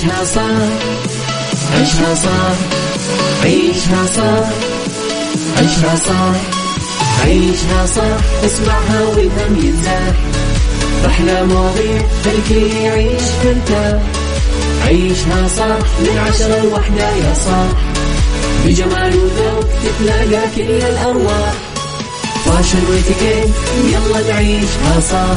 عيشها صح عيشها صح عيشها صح عيشها صح عيشها صح اسمعها والهم ينزاح أحلى مواضيع خلي يعيش ترتاح عيشها صح من عشرة لوحدة يا صاح بجمال وذوق تتلاقى كل الأرواح فاشل واتيكيت يلا نعيشها صح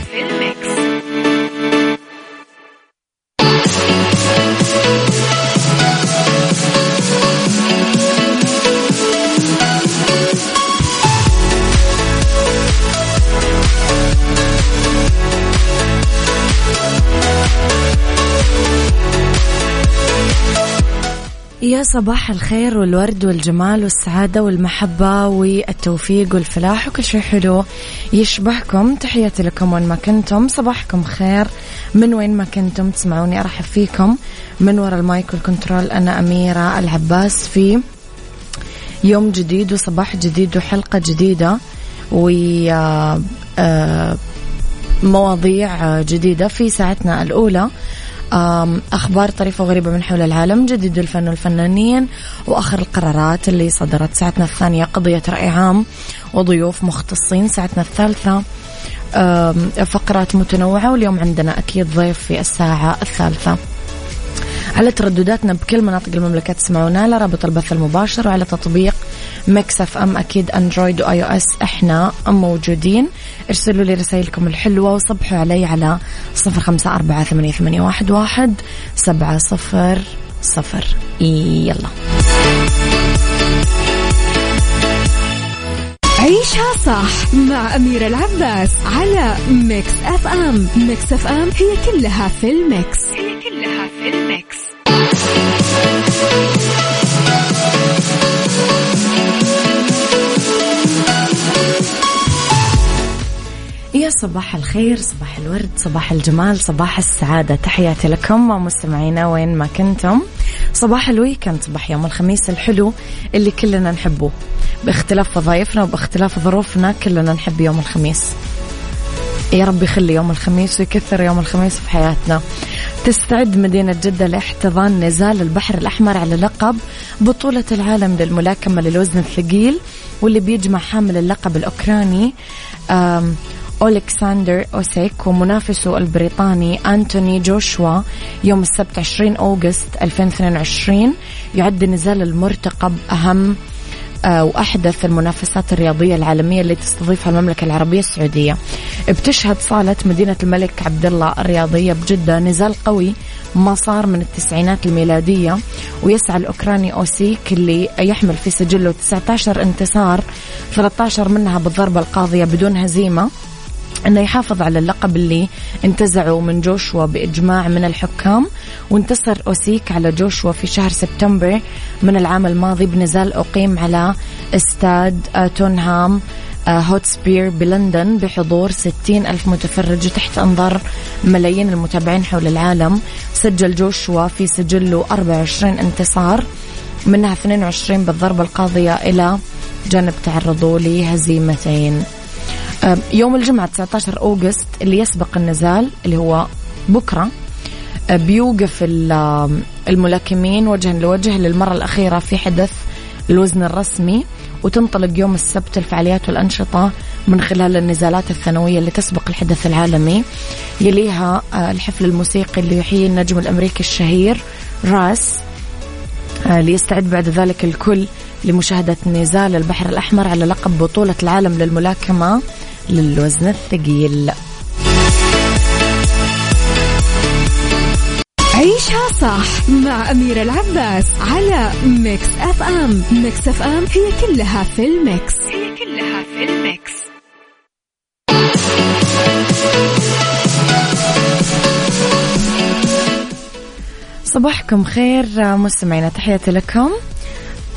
يا صباح الخير والورد والجمال والسعادة والمحبة والتوفيق والفلاح وكل شيء حلو يشبهكم. تحياتي لكم وين ما كنتم. صباحكم خير. من وين ما كنتم تسمعوني أرحب فيكم. من وراء ال mic وال control أنا أميرة العباس في يوم جديد وصباح جديد وحلقة جديدة و آه، آه، مواضيع جديدة في ساعتنا الأولى. أخبار طريفة وغريبة من حول العالم جديد الفن والفنانين وآخر القرارات اللي صدرت ساعتنا الثانية قضية رأي عام وضيوف مختصين ساعتنا الثالثة. فقرات متنوعة واليوم عندنا أكيد ضيف في الساعة الثالثة. على تردداتنا بكل مناطق المملكة تسمعونا على رابط البث المباشر وعلى تطبيق Mix FM أكيد Android و iOS إحنا موجودين. ارسلوا لي رسائلكم الحلوة وصبحوا علي على صفر خمسة أربعة ثمانية, ثمانية واحد, واحد سبعة صفر صفر. يلا. عيشها صح مع أميرة العباس على Mix FM. Mix FM هي كلها في ال mix. هي كلها في ال mix. يا صباح الخير صباح الورد صباح الجمال صباح السعادة. تحياتي لكم مستمعينا وين ما كنتم. صباح الويكند صباح يوم الخميس الحلو اللي كلنا نحبه. باختلاف وظائفنا وباختلاف ظروفنا كلنا نحب يوم الخميس. يا رب يخلي يوم الخميس ويكثر يوم الخميس في حياتنا. تستعد مدينة جدة لاحتضان نزال البحر الأحمر على لقب بطولة العالم للملاكمة للوزن الثقيل واللي بيجمع حامل اللقب الأوكراني أولكساندر أوسيك ومنافسه البريطاني أنتوني جوشوا يوم السبت 20 أوغست 2022 يعد النزال المرتقب أهم آه، وأحدث المنافسات الرياضية العالمية اللي تستضيفها المملكة العربية السعودية. بتشهد صالة مدينة الملك عبد الله الرياضية بجدة نزال قوي ما صار من التسعينات الميلادية ويسعى الأوكراني أوسيك اللي يحمل في سجله 19 انتصار 13 منها بالضربة القاضية بدون هزيمة. إنه يحافظ على اللقب اللي انتزعه من جوشوا بإجماع من الحكام وانتصر أوسيك على جوشوا في شهر سبتمبر من العام الماضي بنزال أقيم على استاد آه، توتنهام آه، هوتسبير بلندن بحضور 60 ألف متفرج تحت أنظار ملايين المتابعين حول العالم. سجل جوشوا في سجله 24 انتصار منها 22 بالضربة القاضية إلى جانب تعرضوا لهزيمتين. يوم الجمعة 19 أوغست اللي يسبق النزال اللي هو بكرة بيوقف الملاكمين وجها لوجه للمرة الأخيرة في حدث الوزن الرسمي وتنطلق يوم السبت الفعاليات والأنشطة من خلال النزالات الثانوية اللي تسبق الحدث العالمي يليها الحفل الموسيقي اللي يحيي النجم الأمريكي الشهير راس ليستعد بعد ذلك الكل لمشاهدة نزال البحر الأحمر على لقب بطولة العالم للملاكمة. للوزن الثقيل. عيشها صح مع أميرة العباس على Mix FM. Mix FM هي كلها في ال mix. هي كلها في ال mix. صباحكم خير مستمعينا تحياتي لكم.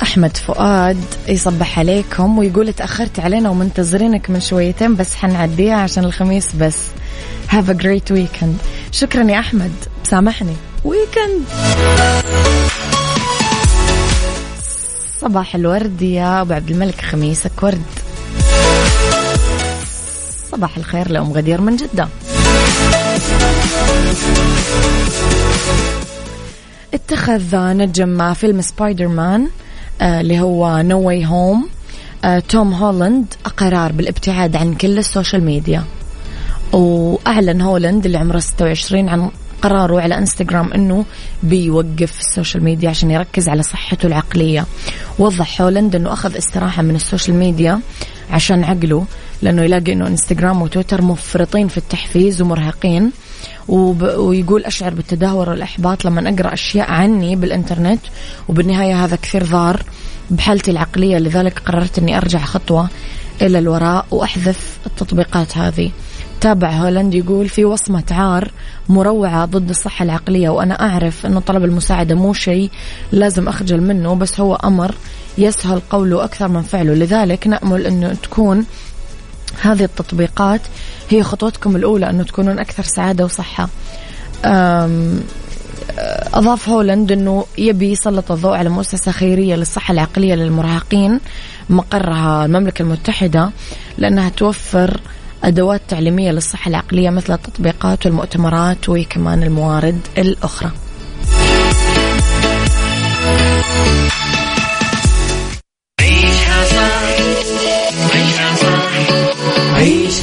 أحمد فؤاد يصبح عليكم ويقول تأخرت علينا ومنتظرينك من شويتين بس حنعديها عشان الخميس بس. Have a great weekend. شكرا يا أحمد. سامحني. ويكند صباح الورد يا أبو عبد الملك. خميسك ورد. صباح الخير لأم غدير من جدة. اتخذ نجم فيلم سبايدر مان اللي هو No Way Home توم هولاند قرار بالابتعاد عن كل ال social media. واعلن هولاند اللي عمره 26 عن قراره على إنستغرام إنه بيوقف ال social media عشان يركز على صحته العقلية. وضح هولاند إنه أخذ استراحة من ال social media عشان عقله لأنه يلاقي إنه إنستغرام وتويتر مفرطين في التحفيز ومرهقين. وب... ويقول أشعر بالتدهور والإحباط لما أقرأ أشياء عني بالإنترنت. وبالنهاية هذا كثير ضار بحالتي العقلية لذلك قررت أني أرجع خطوة إلى الوراء وأحذف التطبيقات هذه. تابع هولاند يقول في وصمة عار مروعة ضد الصحة العقلية وأنا أعرف أنه طلب المساعدة مو شيء لازم أخجل منه بس هو أمر يسهل قوله أكثر من فعله. لذلك نأمل أنه تكون هذه التطبيقات هي خطوتكم الأولى أنه تكونون أكثر سعادة وصحة. أضاف هولاند أنه يبي يسلط الضوء على مؤسسة خيرية للصحة العقلية للمراهقين مقرها المملكة المتحدة لأنها توفر أدوات تعليمية للصحة العقلية مثل التطبيقات والمؤتمرات وكمان الموارد الأخرى.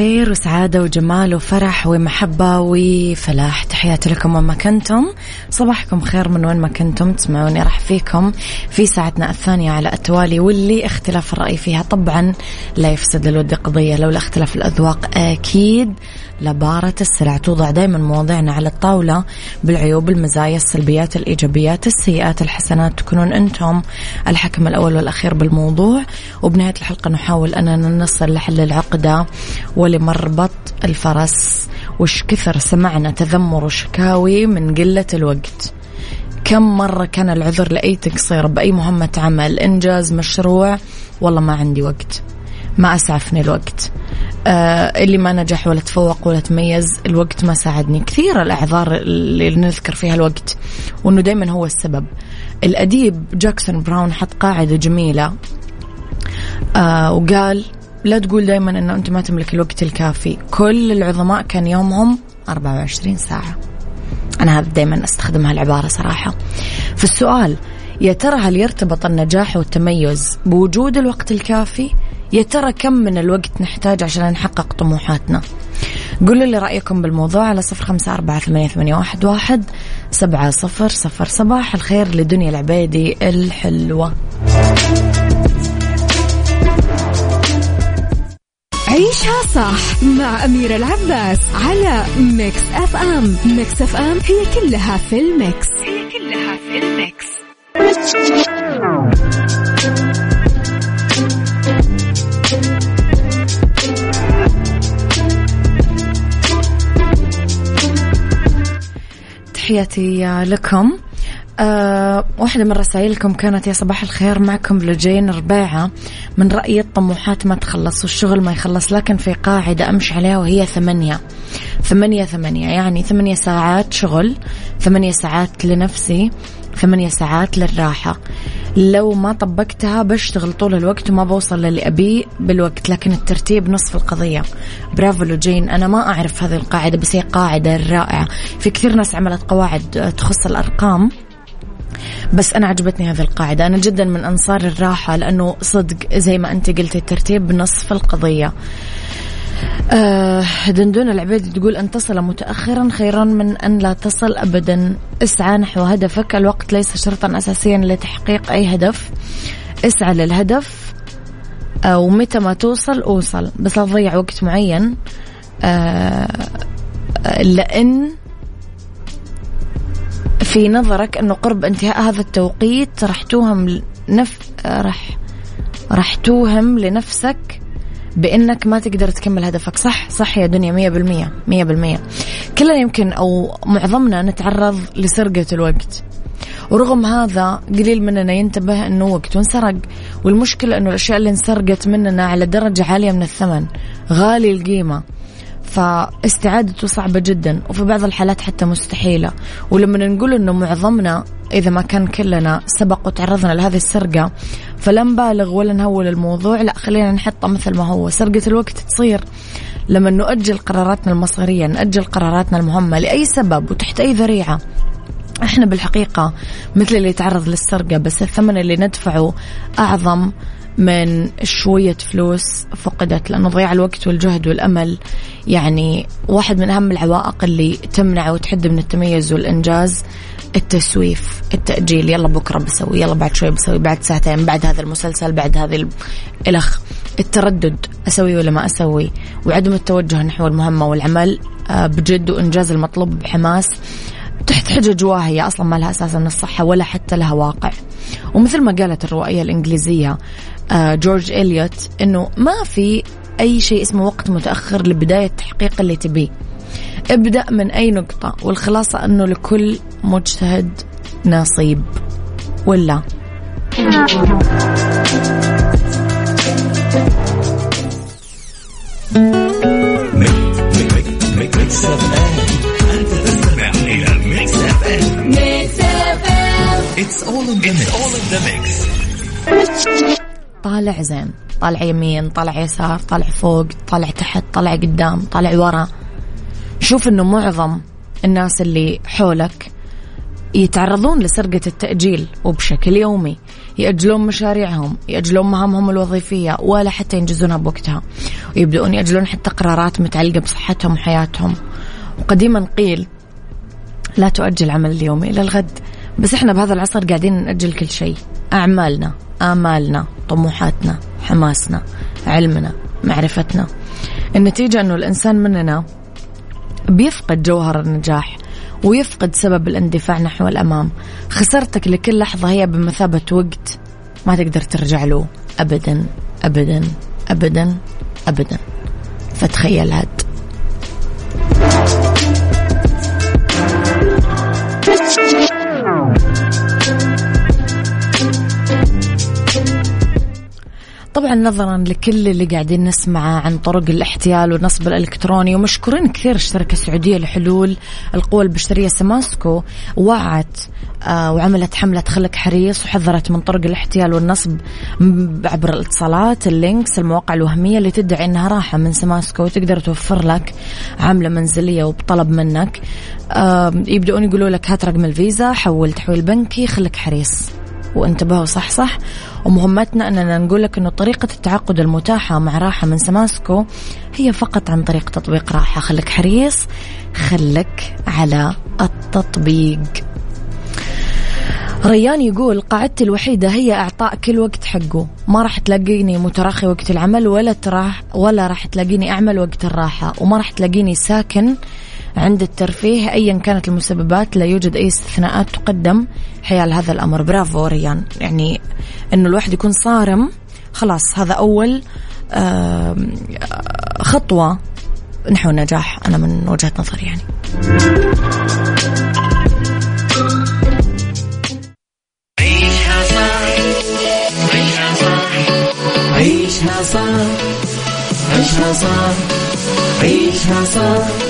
خير وسعادة وجمال وفرح ومحبة وفلاح. تحياتي لكم وين ما كنتم. صباحكم خير من وين ما كنتم. تسمعوني راح فيكم في ساعتنا الثانية على التوالي واللي اختلاف الرأي فيها طبعا لا يفسد الود قضية. لولا اختلاف الأذواق أكيد لبارة السلع. توضع دائما مواضيعنا على الطاولة بالعيوب المزايا السلبيات الإيجابيات السيئات الحسنات. تكونون أنتم الحكم الأول والأخير بالموضوع. وبنهاية الحلقة نحاول أننا نصل لحل العقدة ولمربط الفرس وش كثر سمعنا تذمر وشكاوي من قلة الوقت. كم مرة كان العذر لأي تقصير بأي مهمة عمل إنجاز مشروع؟ والله ما عندي وقت. ما أسعفني الوقت. آه اللي ما نجح ولا تفوق ولا تميز الوقت ما ساعدني. كثير الأعذار اللي نذكر فيها الوقت وأنه دايما هو السبب. الأديب جاكسون براون حط قاعدة جميلة آه وقال لا تقول دايما أنه أنت ما تملك الوقت الكافي. كل العظماء كان يومهم 24 ساعة. أنا هذا دايما أستخدم هالعبارة صراحة. فالسؤال يا ترى هل يرتبط النجاح والتميز بوجود الوقت الكافي؟ يا ترى كم من الوقت نحتاج عشان نحقق طموحاتنا؟ قولوا لي رأيكم بالموضوع على صفر خمسة أربعة ثمانية, ثمانية واحد, واحد سبعة صفر صفر صباح الخير لدنيا العبيدي الحلوة. عيشها صح مع أميرة العباس على Mix FM. Mix FM هي كلها في ال mix. هي كلها في ال mix. تحياتي لكم. أه واحدة من رسائلكم كانت يا صباح الخير معكم لجين ربيعة من رأيي الطموحات ما تخلص والشغل ما يخلص لكن في قاعدة أمشي عليها وهي ثمانية. ثمانية ثمانية. يعني ثمانية ساعات شغل ثمانية ساعات لنفسي ثمانية ساعات للراحة. لو ما طبقتها بشتغل طول الوقت وما بوصل للي أبيه بالوقت لكن الترتيب نصف القضية. برافو لوجين أنا ما أعرف هذه القاعدة بس هي قاعدة رائعة. في كثير ناس عملت قواعد تخص الأرقام. بس أنا عجبتني هذه القاعدة. أنا جدا من أنصار الراحة لأنه صدق زي ما أنت قلتي الترتيب نصف القضية. آه دندون العبيد تقول أن تصل متأخرا خيرا من أن لا تصل أبدا. اسعى نحو هدفك الوقت ليس شرطا أساسيا لتحقيق أي هدف. اسعى للهدف ومتى ما توصل أوصل بس لا تضيع وقت معين. آه لأن في نظرك أنه قرب انتهاء هذا التوقيت راح توهم نف راح راح توهم لنفسك بأنك ما تقدر تكمل هدفك. صح؟ صح يا دنيا مية بالمية مية بالمية. كلنا يمكن أو معظمنا نتعرض لسرقة الوقت. ورغم هذا قليل مننا ينتبه أنه وقت انسرق. والمشكلة أنه الأشياء اللي انسرقت مننا على درجة عالية من الثمن. غالي القيمة. فاستعادته صعبة جدا وفي بعض الحالات حتى مستحيلة. ولما نقول إنه معظمنا إذا ما كان كلنا سبق وتعرضنا لهذه السرقة فلا نبالغ ولا نهول الموضوع. لا خلينا نحطه مثل ما هو. سرقة الوقت تصير. لما نؤجل قراراتنا المصيرية نأجل قراراتنا المهمة لأي سبب وتحت أي ذريعة إحنا بالحقيقة مثل اللي يتعرض للسرقة بس الثمن اللي ندفعه أعظم من شوية فلوس فقدت لأنه ضياع الوقت والجهد والأمل. يعني واحد من أهم العوائق اللي تمنع وتحد من التميز والإنجاز التسويف التأجيل. يلا بكرة بسوي يلا بعد شوي بسوي بعد ساعتين بعد هذا المسلسل بعد هذه الأخ التردد أسوي ولا ما أسوي؟ وعدم التوجه نحو المهمة والعمل آه، بجد وإنجاز المطلوب بحماس. تحت حجج واهية أصلا ما لها أساسا الصحة ولا حتى لها واقع. ومثل ما قالت الروائية الإنجليزية جورج إليوت أنه ما في أي شيء اسمه وقت متأخر لبداية تحقيق اللي تبيه ابدأ من أي نقطة والخلاصة أنه لكل مجتهد نصيب ولا It's all in the mix. It's all in the mix. طالع زين طالع يمين طالع يسار طالع فوق طالع تحت طالع قدام طالع ورا. شوف إنه معظم الناس اللي حولك يتعرضون لسرقة التأجيل وبشكل يومي. يأجلون مشاريعهم يأجلون مهامهم الوظيفية ولا حتى ينجزونها بوقتها. ويبدأون يأجلون حتى قرارات متعلقة بصحتهم وحياتهم. وقديما قيل لا تؤجل عمل اليومي إلى الغد بس إحنا بهذا العصر قاعدين نأجل كل شيء أعمالنا. آمالنا طموحاتنا حماسنا علمنا معرفتنا. النتيجة أنه الإنسان مننا بيفقد جوهر النجاح ويفقد سبب الاندفاع نحو الأمام. خسرتك لكل لحظة هي بمثابة وقت ما تقدر ترجع له. أبدا أبدا أبدا أبدا. فتخيل هاد. طبعا نظرا لكل اللي قاعدين نسمعه عن طرق الاحتيال والنصب الإلكتروني ومشكورين كثير الشركة السعودية لحلول القوى البشرية سماسكو وعت آه وعملت حملة خلك حريص وحذرت من طرق الاحتيال والنصب عبر الاتصالات ال links المواقع الوهمية اللي تدعي إنها راحة من سماسكو وتقدر توفر لك عاملة منزلية وبطلب منك. يبدأون يقولوا لك هات رقم الفيزا حول تحويل بنكي خلك حريص. وانتبهوا صح صح. ومهمتنا أننا نقول لك أنه طريقة التعاقد المتاحة مع راحة من سماسكو هي فقط عن طريق تطبيق راحة. خليك حريص خلك على التطبيق. ريان يقول قاعدتي الوحيدة هي إعطاء كل وقت حقه. ما راح تلاقيني متراخي وقت العمل ولا تراح ولا راح تلاقيني أعمل وقت الراحة. وما راح تلاقيني ساكن عند الترفيه أيا كانت المسببات لا يوجد أي استثناءات تقدم حيال هذا الأمر. برافو ريان. يعني أنه الواحد يكون صارم خلاص هذا أول خطوة نحو النجاح أنا من وجهة نظري يعني. عيشها صح عيشها صح عيشها صح عيشها صح عيشها صح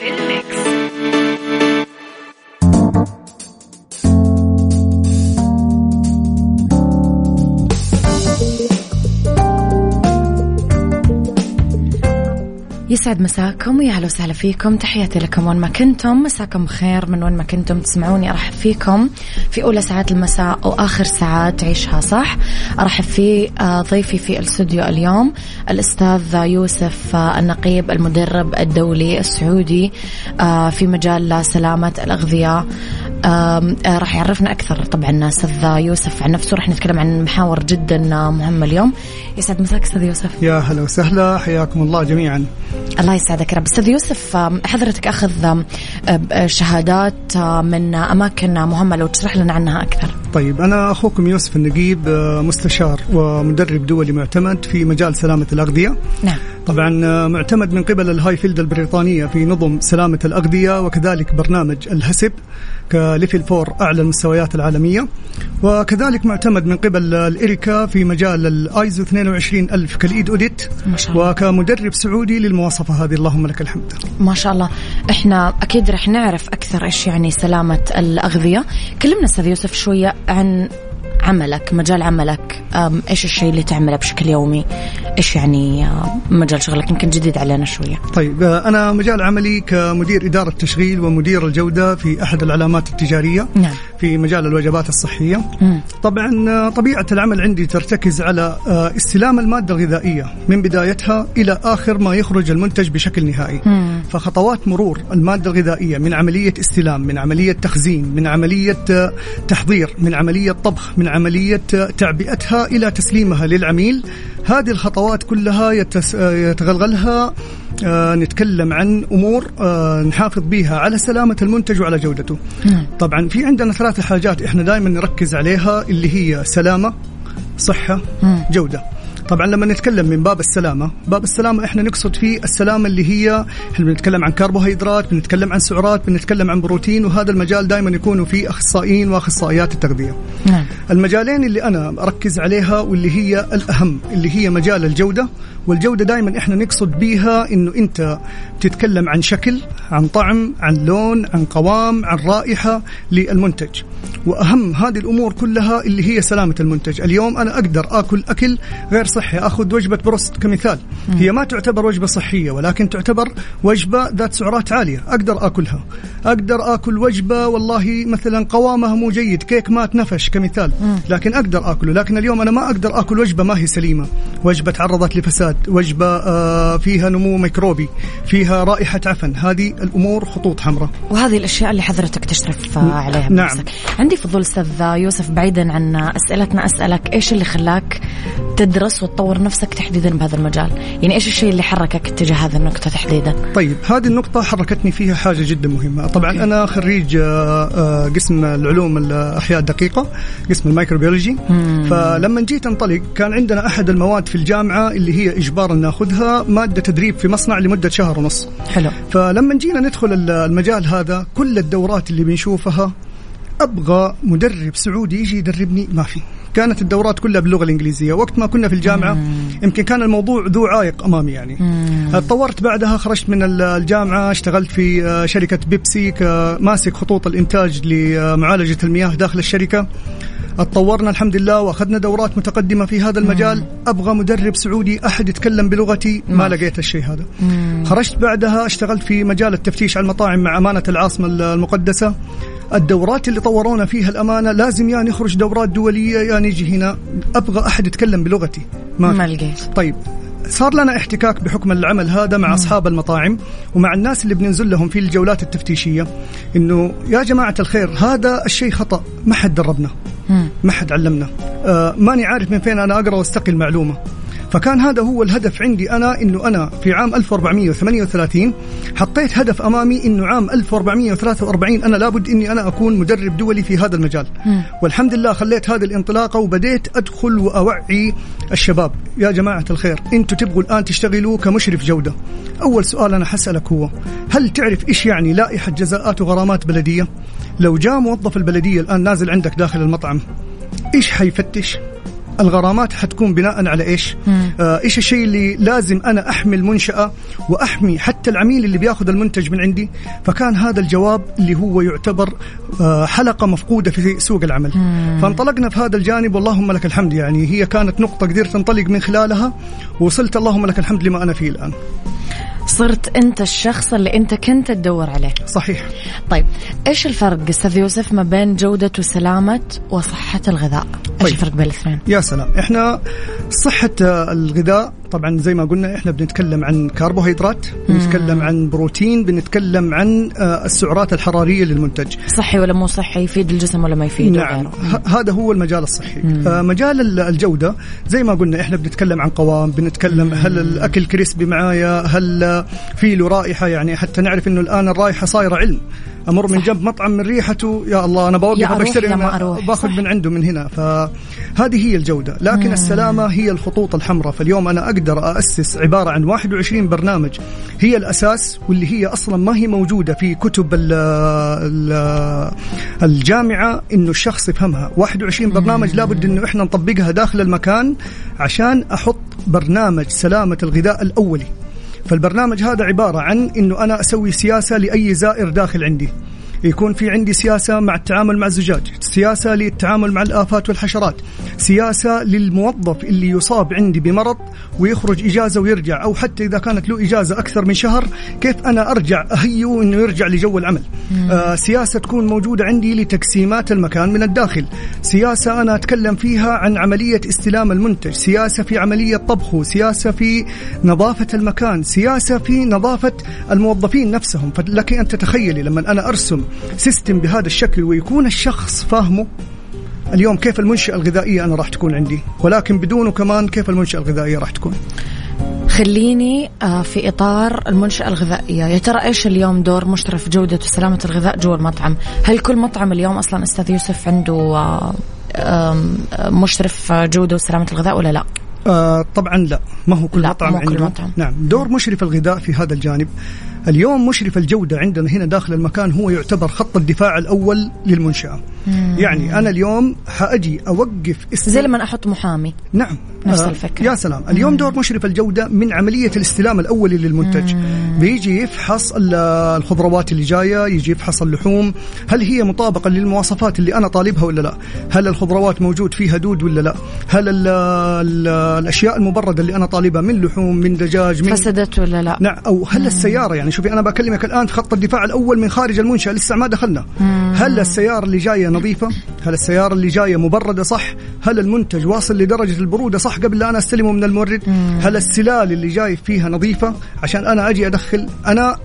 يسعد مساكم ويا أهلا وسهلا فيكم. تحياتي لكم وين ما كنتم. مساكم خير من وين ما كنتم تسمعوني. أرحب فيكم في أولى ساعات المساء أو اخر ساعات عيشها صح. أرحب في آه، ضيفي في الاستوديو اليوم الأستاذ يوسف آه، النقيب المدرب الدولي السعودي آه، في مجال سلامة الأغذية راح يعرفنا أكثر. طبعا أستاذ يوسف عن نفسه راح نتكلم عن محاور جدا مهمه اليوم. يسعد مساك أستاذ يوسف. يا هلا وسهلا حياكم الله جميعا. الله يسعدك يا رب. أستاذ يوسف حضرتك أخذ شهادات من أماكن مهمة. لو تشرح لنا عنها أكثر. طيب أنا أخوكم يوسف النقيب مستشار ومدرب دولي معتمد في مجال سلامة الأغذية. نعم. طبعا معتمد من قبل ال Highfield البريطانية في نظم سلامة الأغذية وكذلك برنامج ال HACCP. ك level four أعلى المستويات العالمية. وكذلك معتمد من قبل الإريكا في مجال الآيزو 22000 كالإيد أوديت. ما شاء الله. وكمدرب سعودي للمواصفة هذه. اللهم لك الحمد. ما شاء الله. إحنا أكيد رح نعرف أكثر إيش يعني سلامة الأغذية. كلمنا أستاذ يوسف شوية عن عملك مجال عملك إيش الشيء اللي تعمله بشكل يومي إيش يعني مجال شغلك يمكن جديد علينا شوية طيب آه، أنا مجال عملي كمدير إدارة تشغيل ومدير الجودة في أحد العلامات التجارية نعم. في مجال الوجبات الصحية مم. طبعا آه، طبيعة العمل عندي ترتكز على آه، استلام المادة الغذائية من بدايتها إلى آخر ما يخرج المنتج بشكل نهائي مم. فخطوات مرور المادة الغذائية من عملية استلام من عملية تخزين من عملية تحضير من عملية طبخ من عملية تعبئتها إلى تسليمها للعميل هذه الخطوات كلها يتس... يتغلغلها آه نتكلم عن أمور آه نحافظ بها على سلامة المنتج وعلى جودته. مم. طبعا في عندنا ثلاث حاجات إحنا دائما نركز عليها اللي هي سلامة، صحة، مم. جودة. طبعا لما نتكلم من باب السلامة، باب السلامة إحنا نقصد فيه السلامة اللي هي إحنا بنتكلم عن كربوهيدرات، بنتكلم عن سعرات، بنتكلم عن بروتين وهذا المجال دائما يكونوا فيه أخصائيين وأخصائيات التغذية. نعم المجالين اللي أنا أركز عليها واللي هي الأهم اللي هي مجال الجودة والجودة دائما إحنا نقصد بيها إنه أنت تتكلم عن شكل عن طعم عن لون عن قوام عن رائحة للمنتج. وأهم هذه الأمور كلها اللي هي سلامة المنتج. اليوم أنا أقدر آكل أكل غير صحي آخذ وجبة بروست كمثال. هي ما تعتبر وجبة صحية ولكن تعتبر وجبة ذات سعرات عالية. أقدر آكلها. أقدر آكل وجبة والله مثلا قوامها مو جيد كيك ما تنفش كمثال. لكن أقدر آكله. لكن اليوم أنا ما أقدر آكل وجبة ما هي سليمة. وجبة تعرضت لفساد وجبة آه، فيها نمو ميكروبي فيها رائحة عفن. هذه الأمور خطوط حمراء. وهذه الأشياء اللي حضرتك تشرف آه، عليها نعم. بنفسك عندي فضول أستاذ يوسف بعيدا عن أسئلتنا. أسألك إيش اللي خلاك تدرس وتطور نفسك تحديدا بهذا المجال؟ يعني إيش الشيء اللي حركك اتجاه هذه النقطة تحديدا؟ طيب هذه النقطة حركتني فيها حاجة جدا مهمة. طبعا أنا خريج آه، قسم العلوم الأحياء الدقيقة قسم الميكروبيولوجي. فلما جيت أنطلق كان عندنا أحد المواد في الجامعة اللي هي إجبارا ناخذها مادة تدريب في مصنع لمدة شهر ونص. حلو. فلما جينا ندخل ال- المجال هذا كل الدورات اللي بنشوفها أبغى مدرب سعودي يجي يدربني. ما في. كانت الدورات كلها باللغة الإنجليزية. وقت ما كنا في الجامعة يمكن كان الموضوع ذو عائق أمامي يعني. تطورت بعدها خرجت من ال- الجامعة اشتغلت في آه، شركة بيبسي كماسك خطوط الإنتاج لمعالجة المياه داخل الشركة. اتطورنا الحمد لله واخذنا دورات متقدمه في هذا المجال. أبغى مدرب سعودي احد يتكلم بلغتي. ما لقيت الشيء هذا. خرجت بعدها اشتغلت في مجال التفتيش على المطاعم مع أمانة العاصمة المقدسة. الدورات اللي طورونا فيها الأمانة لازم يا نخرج دورات دولية يا نجي هنا. أبغى أحد يتكلم بلغتي. ما في. لقيت. طيب. صار لنا احتكاك بحكم العمل هذا مع أصحاب المطاعم ومع الناس اللي بننزل لهم في الجولات التفتيشية. إنه يا جماعة الخير هذا الشيء خطأ ما حد دربنا ما حد علمنا. آه ماني عارف من فين أنا أقرأ واستقي المعلومه فكان هذا هو الهدف عندي أنا إنه أنا في عام 1438 حطيت هدف أمامي إنه عام 1443 أنا لابد إني أنا أكون مدرب دولي في هذا المجال. م. والحمد لله خليت هذه الانطلاقه وبديت أدخل وأوعي الشباب. يا جماعة الخير أنتم تبغوا الآن تشتغلوا كمشرف جودة. أول سؤال أنا حسألك هو هل تعرف إيش يعني لائحة جزاءات وغرامات بلدية؟ لو جاء موظف البلدية الآن نازل عندك داخل المطعم إيش حيفتش؟ الغرامات حتكون بناء على إيش؟ آه إيش الشيء اللي لازم أنا أحمي المنشأة وأحمي حتى العميل اللي بيأخذ المنتج من عندي، فكان هذا الجواب اللي هو يعتبر آه حلقة مفقودة في سوق العمل. مم. فانطلقنا في هذا الجانب واللهم لك الحمد يعني هي كانت نقطة قدرت انطلق من خلالها ووصلت اللهم لك الحمد لما أنا فيه الآن. صرت أنت الشخص اللي أنت كنت تدور عليه. صحيح. طيب إيش الفرق أستاذ يوسف ما بين جودة وسلامة وصحة الغذاء؟ إيش طيب. الفرق بين الاثنين؟ يا سلام. إحنا صحة الغذاء طبعا زي ما قلنا إحنا بنتكلم عن كربوهيدرات بنتكلم عن بروتين بنتكلم عن آه، السعرات الحرارية للمنتج. صحي ولا مو صحي يفيد الجسم ولا ما يفيد نعم. هذا هو المجال الصحي. آه مجال الجودة زي ما قلنا إحنا بنتكلم عن قوام بنتكلم مم. هل الأكل كريسبي معايا هل في له رائحة يعني حتى نعرف إنه الآن الرائحة صايرة علم. أمر من جنب مطعم من ريحته. يا الله أنا بوقف بشتري باخذ من عنده من هنا. فهذه هي الجودة. لكن مم. السلامة هي الخطوط الحمراء. فاليوم أنا أقدر اسس عبارة عن 21 برنامج. هي الأساس واللي هي أصلا ما هي موجودة في كتب ال ال الجامعة إنه الشخص يفهمها. 21 برنامج لابد إنه إحنا نطبقها داخل المكان عشان أحط برنامج سلامة الغذاء الأولي. فالبرنامج هذا عبارة عن أنه أنا أسوي سياسة لأي زائر داخل عندي. يكون في عندي سياسة مع التعامل مع الزجاج سياسة للتعامل مع الآفات والحشرات سياسة للموظف اللي يصاب عندي بمرض ويخرج إجازة ويرجع أو حتى إذا كانت له إجازة أكثر من شهر كيف أنا أرجع أهيه أنه يرجع لجو العمل؟ آه سياسة تكون موجودة عندي لتقسيمات المكان من الداخل. سياسة أنا أتكلم فيها عن عملية استلام المنتج سياسة في عملية طبخه سياسة في نظافة المكان سياسة في نظافة الموظفين نفسهم. فلك أن تتخيلي لما أنا أرسم سيستم بهذا الشكل ويكون الشخص فاهمه اليوم كيف المنشأة الغذائية أنا راح تكون عندي. ولكن بدونه كمان كيف المنشأة الغذائية راح تكون. خليني آه، في إطار المنشأة الغذائية. يا ترى إيش اليوم دور مشرف جودة وسلامة الغذاء جوا المطعم؟ هل كل مطعم اليوم أصلا أستاذ يوسف عنده آه، مشرف جودة وسلامة الغذاء ولا لا؟ آه طبعا لا. ما هو كل مطعم عنده كل مطعم. نعم دور مشرف الغذاء في هذا الجانب. اليوم مشرف الجودة عندنا هنا داخل المكان هو يعتبر خط الدفاع الأول للمنشأة مم. يعني أنا اليوم حأجي أوقف استل... زي لما أحط محامي. نعم. نفس آه الفكرة. يا سلام. اليوم دور مشرف الجودة من عملية الاستلام الأولي للمنتج. مم. بيجي يفحص الخضروات اللي جاية يجي يفحص اللحوم. هل هي مطابقة للمواصفات اللي أنا طالبها ولا لا؟ هل الخضروات موجود فيها دود ولا لا؟ هل ال ال الأشياء المبردة اللي أنا طالبها من لحوم من دجاج من فسدت ولا لا؟ نعم. أو هل مم. السيارة يعني شوفي أنا بكلمك الآن في خط الدفاع الأول من خارج المنشأة لسه ما دخلنا. مم. هل السيارة اللي جاية نظيفة؟ هل السيارة اللي جاية مبردة صح؟ هل المنتج واصل لدرجة البرودة صح قبل لا أنا أستلمه من المورد؟ مم. هل السلال اللي جاي فيها نظيفة؟ عشان أنا أجي أدخل أنا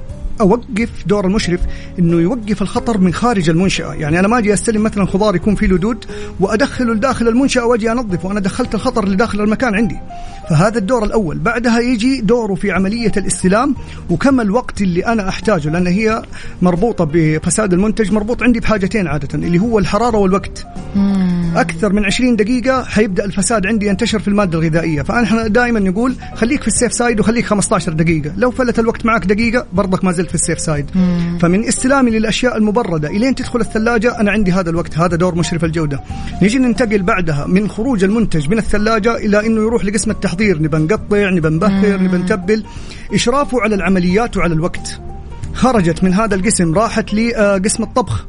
أوقف دور المشرف إنه يوقف الخطر من خارج المنشأة، يعني أنا ما أجي أستلم مثلا خضار يكون فيه لدود وأدخله لداخل المنشأة وأجي أنظفه. وأنا دخلت الخطر لداخل المكان عندي. فهذا الدور الأول، بعدها يجي دوره في عملية الاستلام وكم الوقت اللي أنا أحتاجه لأن هي مربوطة بفساد المنتج مربوط عندي بحاجتين عادة اللي هو الحرارة والوقت. أكثر من 20 دقيقة حيبدأ الفساد عندي ينتشر في المادة الغذائية، فاحنا دائما نقول خليك في ال safe side وخليك 15 دقيقة، لو فلت الوقت معك دقيقة برضك ما زلت في ال safe side. مم. فمن استلامي للأشياء المبردة إلين تدخل الثلاجة أنا عندي هذا الوقت هذا دور مشرف الجودة. نيجي ننتقل بعدها من خروج المنتج من الثلاجة إلى إنه يروح لقسم التحضير. نبى نقطع نبى نبخر نبى نتبل. إشرافه على العمليات وعلى الوقت. خرجت من هذا القسم راحت لقسم الطبخ.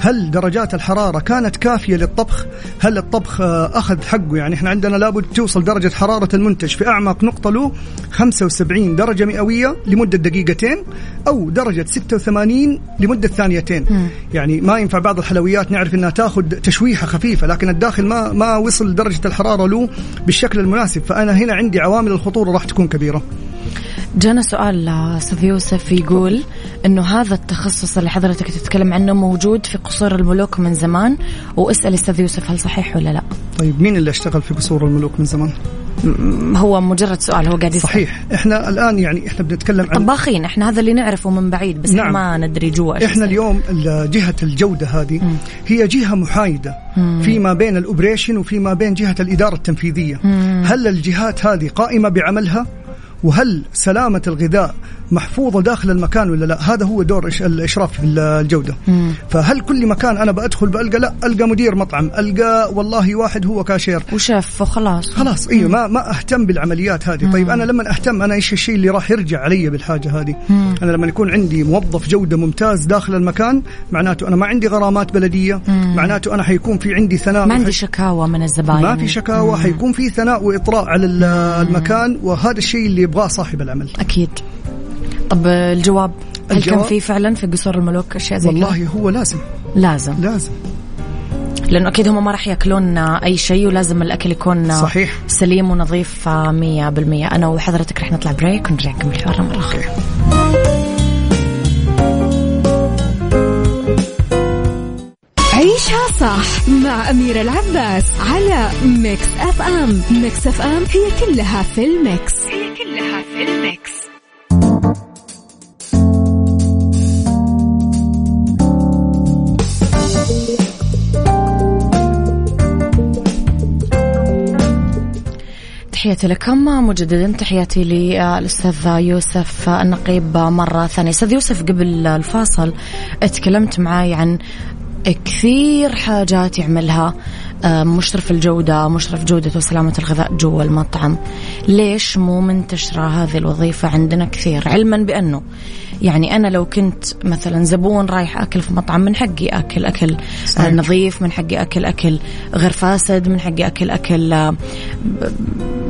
هل درجات الحرارة كانت كافية للطبخ؟ هل الطبخ آه، أخذ حقه؟ يعني إحنا عندنا لابد توصل درجة حرارة المنتج في أعمق نقطة له 75 درجة مئوية لمدة دقيقتين أو درجة 86 لمدة ثانيتين. م. يعني ما ينفع بعض الحلويات نعرف أنها تأخذ تشويحة خفيفة لكن الداخل ما ما وصل درجة الحرارة له بالشكل المناسب. فأنا هنا عندي عوامل الخطورة راح تكون كبيرة. جانا سؤال أستاذ يوسف يقول إنه هذا التخصص اللي حضرتك تتكلم عنه موجود في قصور الملوك من زمان واسأل أستاذ يوسف هل صحيح ولا لا؟ طيب مين اللي اشتغل في قصور الملوك من زمان؟ هو مجرد سؤال هو قاعد يسأل صحيح إحنا الآن يعني إحنا بنتكلم عن طباخين إحنا هذا اللي نعرفه من بعيد بس نعم. ما ندري جوا إحنا اليوم جهة الجودة هذه مم. هي جهة محايدة مم. فيما بين ال operation وفيما بين جهة الإدارة التنفيذية مم. هل الجهات هذه قائمة بعملها وهل سلامة الغذاء محفوظة داخل المكان ولا لا؟ هذا هو دور الإشراف في الجودة. مم. فهل كل مكان أنا بدخل بألقى؟ لا ألقى مدير مطعم ألقى والله واحد هو كاشير. وشيف وخلاص. خلاص أيوه ما ما أهتم بالعمليات هذه. مم. طيب أنا لما أهتم أنا إيش الشيء اللي راح يرجع علي بالحاجة هذه؟ مم. أنا لما يكون عندي موظف جودة ممتاز داخل المكان معناته أنا ما عندي غرامات بلدية مم. معناته أنا حيكون في عندي ثناء ما عندي شكاوى من الزباين. ما في شكاوى مم. حيكون في ثناء وإطراء على المكان وهذا الشيء اللي يبغاه صاحب العمل. أكيد. طب الجواب هل الجواب؟ كان في فعلا في قصور الملوك أشياء زي والله كده؟ هو لازم. لازم. لازم. لأنه أكيد هم ما راح يأكلون أي شيء ولازم الأكل يكون صحيح. سليم ونظيف 100% أنا وحضرتك رح نطلع بريك ونرجع نكمل حوارنا مره أخرى عيشها صح مع أميرة العباس على Mix FM Mix FM هي كلها في ال mix. تحياتي لكم. مجددا تحياتي للأستاذ يوسف النقيب مرة ثانية. أستاذ يوسف قبل الفاصل تكلمت معاي عن كثير حاجات يعملها آه، مشرف الجودة مشرف جودة وسلامة الغذاء جوا المطعم. ليش مو منتشرة هذه الوظيفة عندنا كثير؟ علما بأنه يعني أنا لو كنت مثلا زبون رايح أكل في مطعم من حقي أكل أكل صحيح. نظيف من حقي أكل أكل غير فاسد من حقي أكل أكل آه،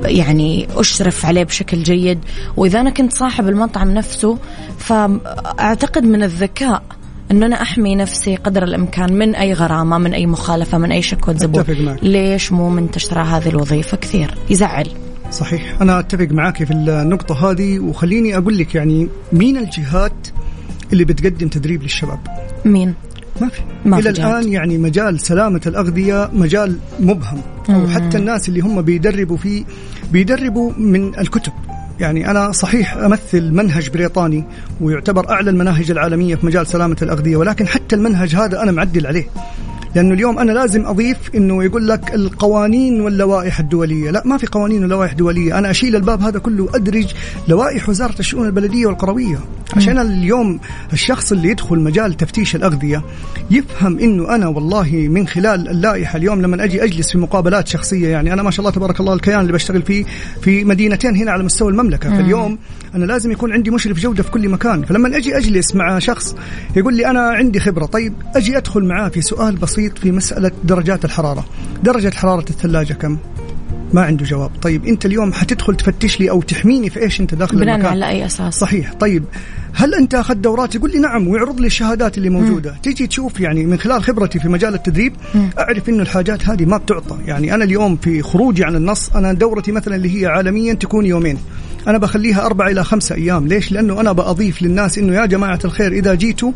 يعني أشرف عليه بشكل جيد. وإذا أنا كنت صاحب المطعم نفسه فأعتقد من الذكاء انه أنا أحمي نفسي قدر الإمكان من أي غرامة من أي مخالفة من أي شكوى زبون. ليش مو منتشرة هذه الوظيفة كثير؟ يزعل. صحيح. أنا أتفق معك في النقطة هذه وخليني أقول لك يعني مين الجهات اللي بتقدم تدريب للشباب؟ مين؟ ما في. ما إلى الآن يعني مجال سلامة الأغذية مجال مبهم أو حتى الناس اللي هم بيدربوا فيه بيدربوا من الكتب. يعني أنا صحيح أمثل منهج بريطاني ويعتبر أعلى المناهج العالمية في مجال سلامة الأغذية ولكن حتى المنهج هذا أنا معدل عليه. لأنه اليوم أنا لازم أضيف إنه يقول لك القوانين واللوائح الدولية، لا ما في قوانين ولوائح دولية، أنا أشيل الباب هذا كله ادرج لوائح وزارة الشؤون البلدية والقرويه، عشان اليوم الشخص اللي يدخل مجال تفتيش الأغذية يفهم إنه أنا والله من خلال اللائحة اليوم لما أجي أجلس في مقابلات شخصية يعني أنا ما شاء الله تبارك الله الكيان اللي بشتغل فيه في مدينتين هنا على مستوى المملكة، فاليوم أنا لازم يكون عندي مشرف جودة في كل مكان، فلما أجي أجلس مع شخص يقول لي أنا عندي خبرة، طيب أجي أدخل معاه في سؤال بسيط. بسيط في مسألة درجات الحرارة. درجة حرارة الثلاجة كم؟ ما عنده جواب. طيب أنت اليوم حتدخل تفتش لي أو تحميني في إيش أنت داخل بناء المكان؟ على أي أساس؟ صحيح. طيب هل أنت أخذت دورات؟ يقول لي نعم ويعرض لي الشهادات اللي موجودة. مم. تيجي تشوف يعني من خلال خبرتي في مجال التدريب مم. أعرف إنه الحاجات هذه ما بتعطى. يعني أنا اليوم في خروجي عن النص أنا دورتي مثلا اللي هي عالميا تكون يومين. أنا بخليها أربع إلى خمسة أيام. ليش؟ لأنه أنا بضيف للناس إنه يا جماعة الخير إذا جيتوا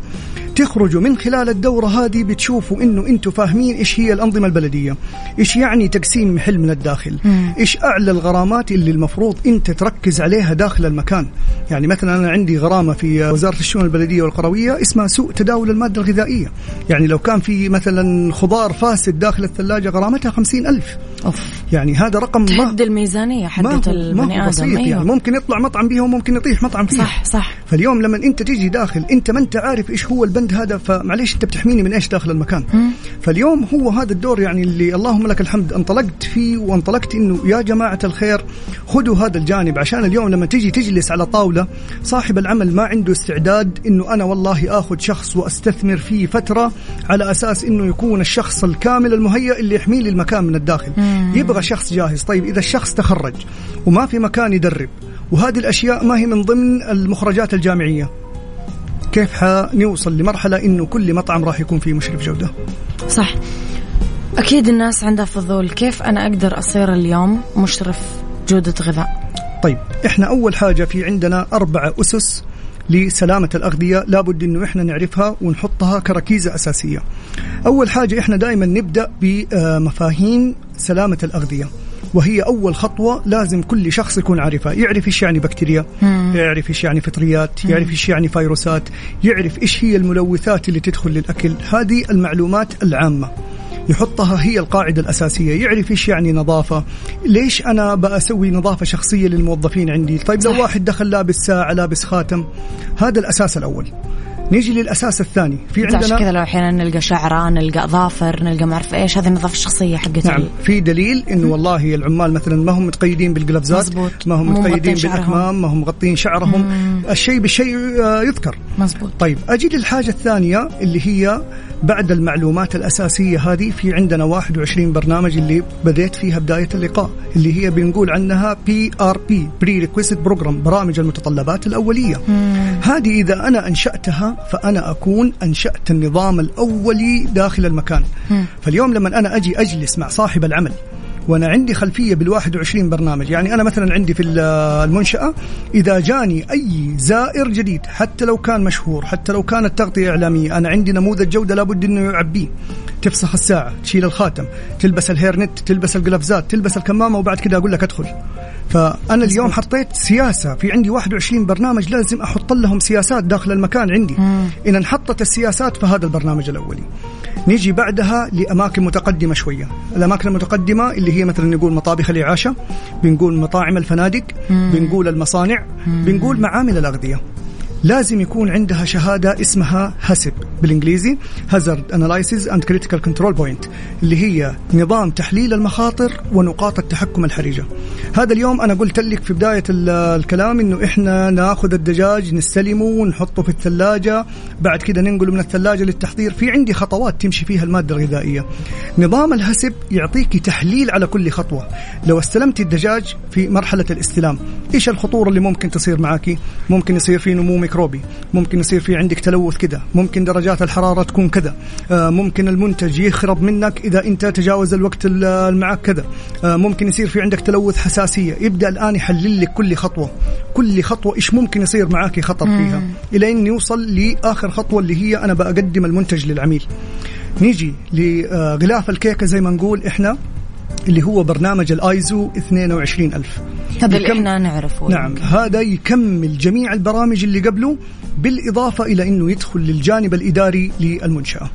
تخرجوا من خلال الدورة هذه بتشوفوا إنه أنتم فاهمين إيش هي الأنظمة البلدية، إيش يعني تقسيم محل من الداخل،. إيش أعلى الغرامات اللي المفروض أنت تركز عليها داخل المكان، يعني مثلا أنا عندي غرامة في وزارة الشؤون البلدية والقروية اسمها سوء تداول المادة الغذائية، يعني لو كان في مثلا خضار فاسد داخل الثلاجة غرامتها خمسين ألف. أوف. يعني هذا رقم الميزانية ما حقت البني بسيط آدم. يعني أيوه. ممكن يطلع مطعم بيها وممكن يطيح مطعم فيها. صح صح. فاليوم لما أنت تيجي داخل أنت ما أنت عارف إيش هو البند هذا فمعليش أنت بتحميني من إيش داخل المكان. فاليوم هو هذا الدور يعني اللي اللهم لك الحمد انطلقت فيه وانطلقت إنه يا جماعة الخير خذوا هذا الجانب. عشان اليوم لما تيجي تجلس على طاولة صاحب العمل ما عنده استعداد إنه أنا والله آخذ شخص وأستثمر فيه فترة على أساس إنه يكون الشخص الكامل المهيئ اللي يحمي لي المكان من الداخل. يبغى شخص جاهز. طيب إذا الشخص تخرج وما في مكان يدرب وهذه الأشياء ما هي من ضمن المخرجات الجامعية. كيف حنوصل لمرحلة انه كل مطعم راح يكون فيه مشرف جودة؟ صح. أكيد الناس عندها فضول كيف أنا أقدر أصير اليوم مشرف جودة غذاء. طيب إحنا أول حاجة في عندنا أربع أسس لسلامة الأغذية لابد أنه إحنا نعرفها ونحطها كركيزة أساسية. أول حاجة إحنا دائما نبدأ بمفاهيم سلامة الأغذية. وهي أول خطوة لازم كل شخص يكون عارفها. يعرف إيش يعني بكتيريا يعرف إيش يعني فطريات يعرف إيش يعني فيروسات يعرف إيش هي الملوثات اللي تدخل للأكل. هذه المعلومات العامة. يحطها هي القاعدة الأساسية. يعرف إيش يعني نظافة. ليش أنا بأسوي نظافة شخصية للموظفين عندي؟ طيب لو واحد دخل لابس ساعة لابس خاتم هذا الأساس الأول. نيجي للأساس الثاني. في عندنا عندنا كذا لو أحيانا نلقى شعره نلقى اظافر نلقى ما أعرف إيش هذه النظافه الشخصيه حقت نعم في دليل انه والله العمال مثلا ما هم متقيدين بالقلفزات مزبوط. ما هم متقيدين. بالأكمام ما هم مغطين شعرهم. الشيء بالشيء آه، يذكر. مزبوط. طيب أجي للحاجة الثانية اللي هي بعد المعلومات الأساسية هذه. في عندنا 21 برنامج اللي بديت فيها بداية اللقاء اللي هي بنقول عنها PRP prerequisite program برامج المتطلبات الأولية. هذه إذا أنا أنشأتها فأنا أكون أنشأت النظام الاولي داخل المكان. فاليوم لما أنا أجي أجلس مع صاحب العمل وأنا عندي خلفية بال 21 برنامج يعني أنا مثلا عندي في ال- المنشأة إذا جاني أي زائر جديد حتى لو كان مشهور حتى لو كانت تغطيه إعلامية أنا عندي نموذج جودة لابد إنه يعبيه. تفسخ الساعة تشيل الخاتم تلبس الهيرنت تلبس القلفزات تلبس الكمامة وبعد كده أقول لك أدخل. فأنا اليوم حطيت سياسة. في عندي 21 برنامج لازم أحط لهم سياسات داخل المكان عندي. ان انحطت السياسات فهذا البرنامج الأولي. نيجي بعدها لأماكن متقدمة شوية. الأماكن المتقدمة اللي هي مثلا نقول مطابخ الإعاشة بنقول مطاعم الفنادق بنقول المصانع بنقول معامل الأغذية. لازم يكون عندها شهادة اسمها هاسب بالإنجليزي hazard analysis and critical control point اللي هي نظام تحليل المخاطر ونقاط التحكم الحرجة. هذا اليوم أنا قلت لك في بداية ال- الكلام إنه إحنا ناخذ الدجاج نستلمه ونحطه في الثلاجة. بعد كده ننقله من الثلاجة للتحضير. في عندي خطوات تمشي فيها المادة الغذائية. نظام ال HACCP يعطيك تحليل على كل خطوة. لو استلمت الدجاج في مرحلة الاستلام إيش الخطورة اللي ممكن تصير معك ممكن يصير في نمو ميكروبي. ممكن يصير في عندك تلوث كذا. ممكن درجات الحرارة تكون كذا. آه، ممكن المنتج يخرب منك إذا أنت تجاوز الوقت ال- المعاك كذا. آه، ممكن يصير في عندك تلوث حساسية. يبدا الآن يحلل لك كل خطوة. كل خطوة إيش ممكن يصير معاك خطر فيها؟ إلى أن يوصل لآخر خطوة اللي هي أنا بقدم المنتج للعميل. نيجي لغلاف الكيكة زي ما نقول إحنا. اللي هو برنامج الآيزو 22000 هذا اللي إحنا نعرفه نعم هذا يكمل جميع البرامج اللي قبله بالإضافة إلى أنه يدخل للجانب الإداري للمنشأة.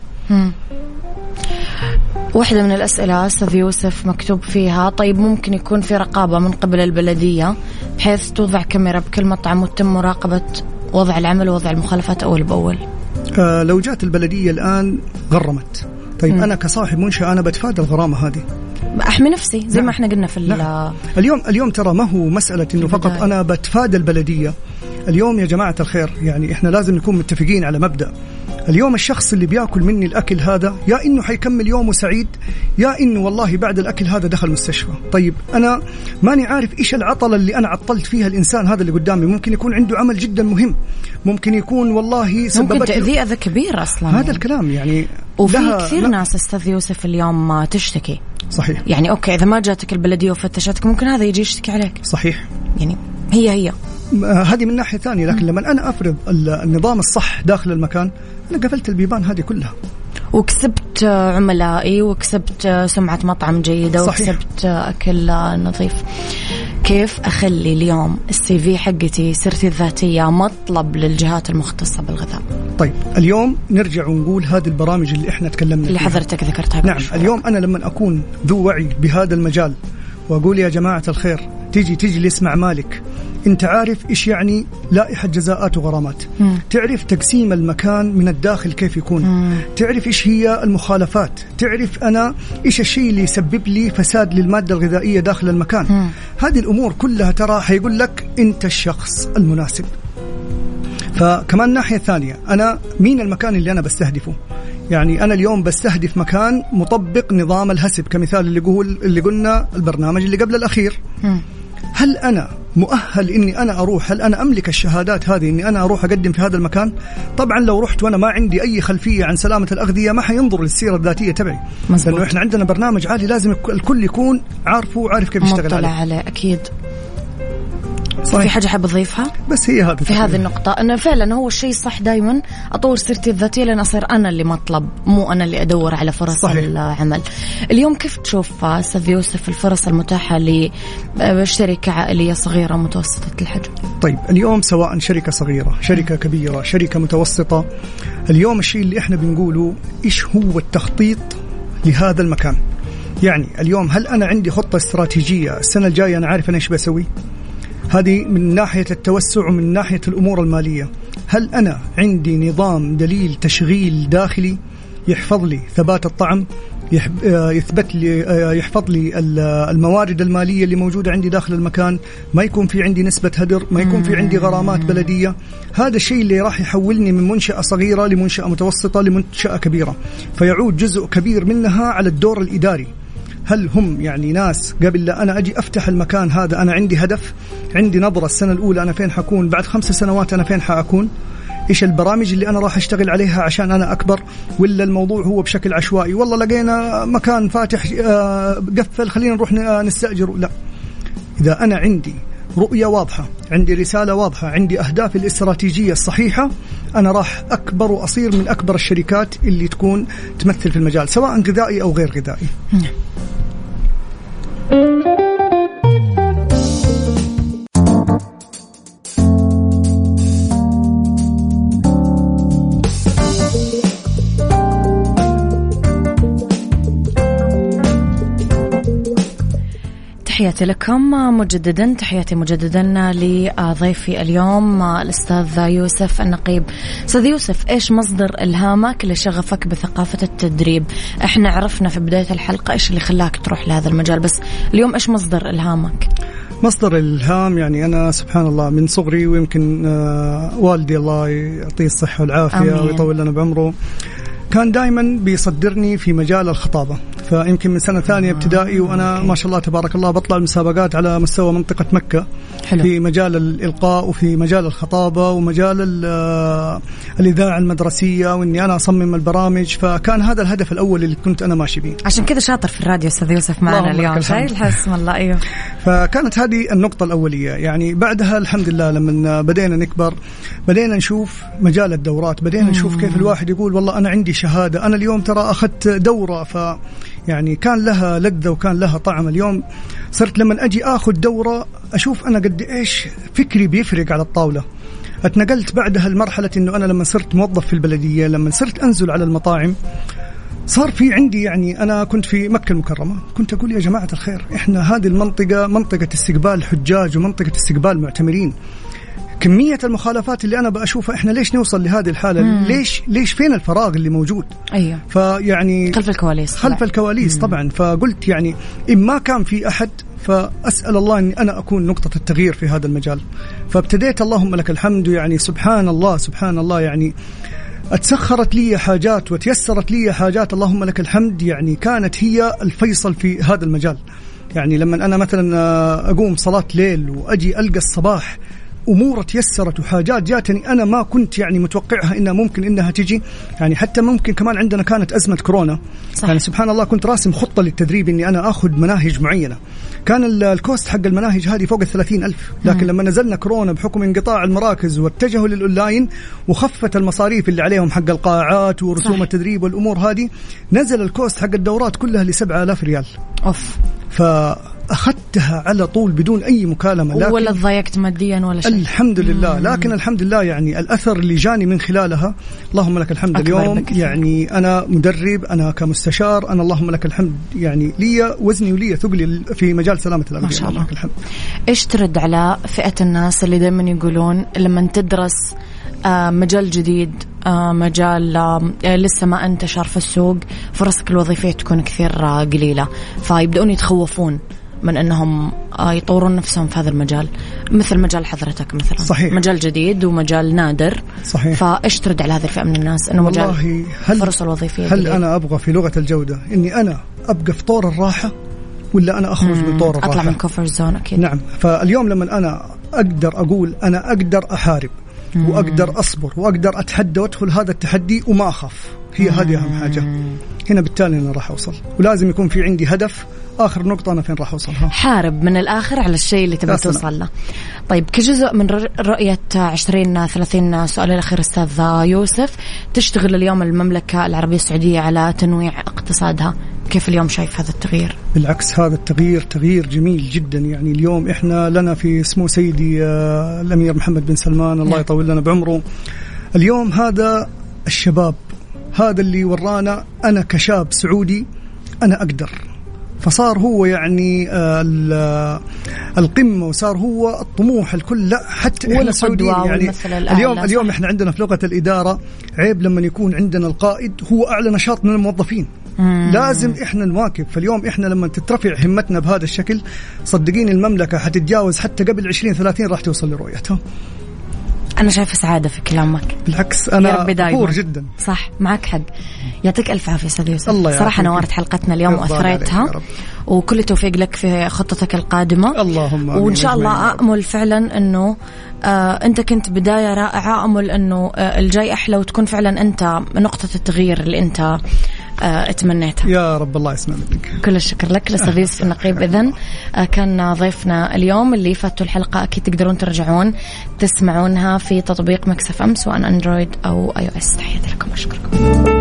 واحدة من الأسئلة أستاذ يوسف مكتوب فيها. طيب ممكن يكون في رقابة من قبل البلدية بحيث توضع كاميرا بكل مطعم وتتم مراقبة وضع العمل ووضع المخالفات أول بأول؟ آه لو جات البلدية الآن غرمت. طيب أنا كصاحب منشأة أنا بتفادى الغرامة هذه أحمي نفسي زي نعم. ما إحنا قلنا في ال- نعم. اليوم اليوم ترى ما هو مسألة إنه فقط. أنا بتفادى البلدية اليوم يا جماعة الخير يعني إحنا لازم نكون متفقين على مبدأ اليوم الشخص اللي بيأكل مني الأكل هذا يا إنه حيكمل يومه سعيد يا إنه والله بعد الأكل هذا دخل مستشفى طيب أنا ماني عارف إيش العطلة اللي أنا عطلت فيها الإنسان هذا اللي قدامي ممكن يكون عنده عمل جدا مهم ممكن يكون والله ممكن سببت له- تأذية أذى كبير أصلا هذا يعني. الكلام يعني وفي كثير لا، ناس أستاذ يوسف اليوم آه، تشتكي. صحيح. يعني okay إذا ما جاتك البلدية وفتشتك ممكن هذا يجي يشتكي عليك. صحيح. يعني هي هي. آه، هذه من ناحية ثانية لكن لما أنا أفرض ال- النظام الصح داخل المكان أنا قفلت البيبان هذه كلها. وكسبت آه، عملائي وكسبت سمعة مطعم جيدة صحيح. وكسبت أكل نظيف. كيف أخلي اليوم ال CV حقتي سيرتي الذاتية مطلب للجهات المختصة بالغذاء طيب اليوم نرجع ونقول هذه البرامج اللي إحنا تكلمنا اللي. حضرتك ذكرتها نعم. اليوم أنا لما أكون ذو وعي بهذا المجال وأقول يا جماعة الخير تيجي تجلس مع مالك انت عارف إيش يعني لائحة جزاءات وغرامات مم. تعرف تقسيم المكان من الداخل كيف يكون مم. تعرف إيش هي المخالفات تعرف أنا إيش الشيء اللي يسبب لي فساد للمادة الغذائية داخل المكان مم. هذه الأمور كلها ترى حيقول لك أنت الشخص المناسب فكمان ناحية ثانية أنا مين المكان اللي أنا بستهدفه يعني أنا اليوم بستهدف مكان مطبق نظام الهسب كمثال اللي قول اللي قلنا البرنامج اللي قبل الأخير مم. هل أنا مؤهل إني أنا أروح؟ هل أنا أملك الشهادات هذه إني أنا أروح أقدم في هذا المكان؟ طبعا لو رحت وأنا ما عندي أي خلفية عن سلامة الأغذية ما حينظر للسيرة الذاتية تبعي. لأنه إحنا عندنا برنامج عالي لازم الكل يكون عارفه وعارف كيف يشتغل عليه أكيد. في صحيح حاجة حاب أضيفها؟ بس هي هذه في هذه النقطة. أنا فعلا هو الشيء الصح دائما أطور سيرتي الذاتية لأن أصير أنا اللي مطلب مو أنا اللي أدور على فرص صحيح. العمل. اليوم كيف تشوف أستاذ يوسف الفرص المتاحة لشركة عائلية صغيرة متوسطة الحجم؟ طيب اليوم سواء شركة صغيرة شركة كبيرة شركة متوسطة اليوم الشيء اللي إحنا بنقوله إيش هو التخطيط لهذا المكان؟ يعني اليوم هل أنا عندي خطة استراتيجية؟ السنة الجاية أنا عارف أنا إيش بسوي؟ هذه من ناحية التوسع ومن ناحية الأمور المالية. هل أنا عندي نظام دليل تشغيل داخلي يحفظ لي ثبات الطعم آه، يثبت لي آه، يحفظ لي ال- الموارد المالية اللي موجودة عندي داخل المكان ما يكون في عندي نسبة هدر ما يكون في عندي غرامات بلدية. هذا الشيء اللي راح يحولني من منشأة صغيرة لمنشأة متوسطة لمنشأة كبيرة. فيعود جزء كبير منها على الدور الإداري. هل هم يعني ناس قبل لا أنا أجي أفتح المكان هذا أنا عندي هدف عندي نظره السنة الأولى أنا فين حكون بعد خمس سنوات أنا فين حأكون؟ إيش البرامج اللي أنا راح أشتغل عليها عشان أنا أكبر؟ ولا الموضوع هو بشكل عشوائي؟ والله لقينا مكان فاتح آه، قفل خلينا نروح ن- آه، نستأجر. لا. إذا أنا عندي رؤية واضحة عندي رسالة واضحة عندي أهدافي الاستراتيجية الصحيحة أنا راح أكبر وأصير من أكبر الشركات اللي تكون تمثل في المجال سواء غذائي أو غير غذائي. تحياتي لكم. مجددا تحياتي مجددا لضيفي اليوم الأستاذ يوسف النقيب. أستاذ يوسف إيش مصدر إلهامك لشغفك بثقافة التدريب؟ إحنا عرفنا في بداية الحلقة إيش اللي خلاك تروح لهذا المجال بس اليوم إيش مصدر إلهامك؟ مصدر الإلهام يعني أنا سبحان الله من صغري ويمكن آه، والدي الله يعطيه الصحة والعافية آمين. ويطول لنا بعمره كان دائما بيصدرني في مجال الخطابة. فيمكن من سنة ثانية ابتدائي وأنا ما شاء الله تبارك الله بطلع المسابقات على مستوى منطقة مكة. حلو. في مجال الإلقاء وفي مجال الخطابة ومجال ال- آه، الإذاعة المدرسية وإني أنا أصمم البرامج. فكان هذا الهدف الأول اللي كنت أنا ماشي به عشان كذا شاطر في الراديو أستاذ يوسف معنا اليوم. شايل حسم الله. أيوه. فكانت هذه النقطة الأولية. يعني بعدها الحمد لله لما بدينا نكبر بدينا نشوف مجال الدورات بدينا نشوف كيف الواحد يقول والله أنا عندي شهادة أنا اليوم ترى أخذت دورة. ف يعني كان لها لذة وكان لها طعم. اليوم صرت لما أجي أخذ دورة أشوف أنا قد إيش فكري بيفرق على الطاولة. اتنقلت بعدها لمرحلة أنه أنا لما صرت موظف في البلدية لما صرت أنزل على المطاعم صار في عندي يعني أنا كنت في مكة المكرمة. كنت أقول يا جماعة الخير إحنا هذه المنطقة منطقة استقبال حجاج ومنطقة استقبال معتمرين. كمية المخالفات اللي أنا بشوفها إحنا ليش نوصل لهذه الحالة؟ مم. ليش ليش فين الفراغ اللي موجود؟ أيوه فيعني خلف الكواليس خلف طبعاً. الكواليس طبعا فقلت يعني إن ما كان في أحد فأسأل الله أني أنا أكون نقطة التغيير في هذا المجال فابتديت اللهم لك الحمد يعني سبحان الله سبحان الله يعني أتسخرت لي حاجات وتيسرت لي حاجات اللهم لك الحمد يعني كانت هي الفيصل في هذا المجال يعني لما أنا مثلا آه، أقوم صلاة ليل وأجي ألقى الصباح امور تيسرت وحاجات جاتني أنا ما كنت يعني متوقعها إنها ممكن إنها تجي. يعني حتى ممكن كمان عندنا كانت أزمة كورونا. صح. يعني سبحان الله كنت راسم خطة للتدريب إني أنا آخذ مناهج معينة. كان ال- ال cost حق المناهج هذه فوق ال ألف. لكن لما نزلنا كورونا بحكم انقطاع المراكز واتجهوا للأونلاين وخفت المصاريف اللي عليهم حق القاعات ورسوم صح. التدريب والأمور هذه نزل ال cost حق الدورات كلها ل 7000 ريال. أوف. ف أخذتها على طول بدون أي مكالمة لكن ولا تضايقت ماديا ولا شيء. الحمد لله. لكن الحمد لله يعني الأثر اللي جاني من خلالها اللهم لك الحمد اليوم. بكثير. يعني أنا مدرب أنا كمستشار أنا اللهم لك الحمد. يعني لي وزني ولي ثقلي في مجال سلامة الانبياء ما شاء اللهم الله. لك الحمد. إيش ترد على فئة الناس اللي دائما يقولون لما تدرس آه، مجال جديد آه، مجال آه، لسه ما انتشر في السوق فرصك الوظيفية تكون كثير قليلة فيبدأون يتخوفون. من أنهم آه، يطورون نفسهم في هذا المجال. مثل مجال حضرتك مثلا. صحيح. مجال جديد ومجال نادر. صحيح. فإيش ترد على هذه الفئة من الناس؟ إنه مجال والله هل فرص الوظيفية هل. أنا أبغى في لغة الجودة إني أنا أبقى في طور الراحة ولا أنا أخرج من طور الراحة؟ أطلع من كوفر زون أكيد. نعم. فاليوم لما أنا أقدر أقول أنا أقدر أحارب وأقدر أصبر وأقدر أتحدى وأدخل هذا التحدي وما أخاف. هي هذه أهم حاجة. هنا بالتالي أنا راح أوصل. ولازم يكون في عندي هدف آخر نقطة أنا فين راح اوصلها حارب من الآخر على الشيء اللي سلام. توصل له. طيب كجزء من ر- رؤية 20 30 سؤال الأخير أستاذ يوسف. تشتغل اليوم المملكة العربية السعودية على تنويع اقتصادها. كيف اليوم شايف هذا التغيير؟ بالعكس هذا التغيير تغيير جميل جدا. يعني اليوم إحنا لنا في سمو سيدي آه، الأمير محمد بن سلمان الله نعم. يطول لنا بعمره. اليوم هذا الشباب هذا اللي ورانا. أنا كشاب سعودي أنا أقدر. فصار هو يعني آه، ال- آه، القمة وصار هو الطموح الكل. لا حتى إحنا السعوديين يعني اليوم. اليوم إحنا عندنا في لغة الإدارة عيب لما يكون عندنا القائد هو أعلى نشاط من الموظفين. لازم إحنا نواكب. فاليوم إحنا لما تترفع همتنا بهذا الشكل صدقيني المملكة حتتجاوز حتى قبل 20 30 راح توصل لرؤيتها أنا شايفة سعادة في كلامك. بالعكس دايما. فخور جدا. صح معك حق. يعطيك ألف عافية أستاذ يوسف. الله صراحة يعافيك. نورت حلقتنا اليوم رب. وكل التوفيق لك في خطتك القادمة. اللهم وإن شاء الله. امل فعلا آه أنت كنت بداية رائعة. أمل إنه آه الجاي أحلى وتكون فعلا أنت نقطة التغيير اللي أنت آه تمنيتها يا رب الله يسمع منك كل الشكر لك الاستاذ يوسف النقيب اذا كان ضيفنا اليوم اللي فاتوا الحلقة أكيد تقدرون ترجعون تسمعونها في تطبيق Mix FM سواء Android أو iOS تحياتي لكم. أشكركم.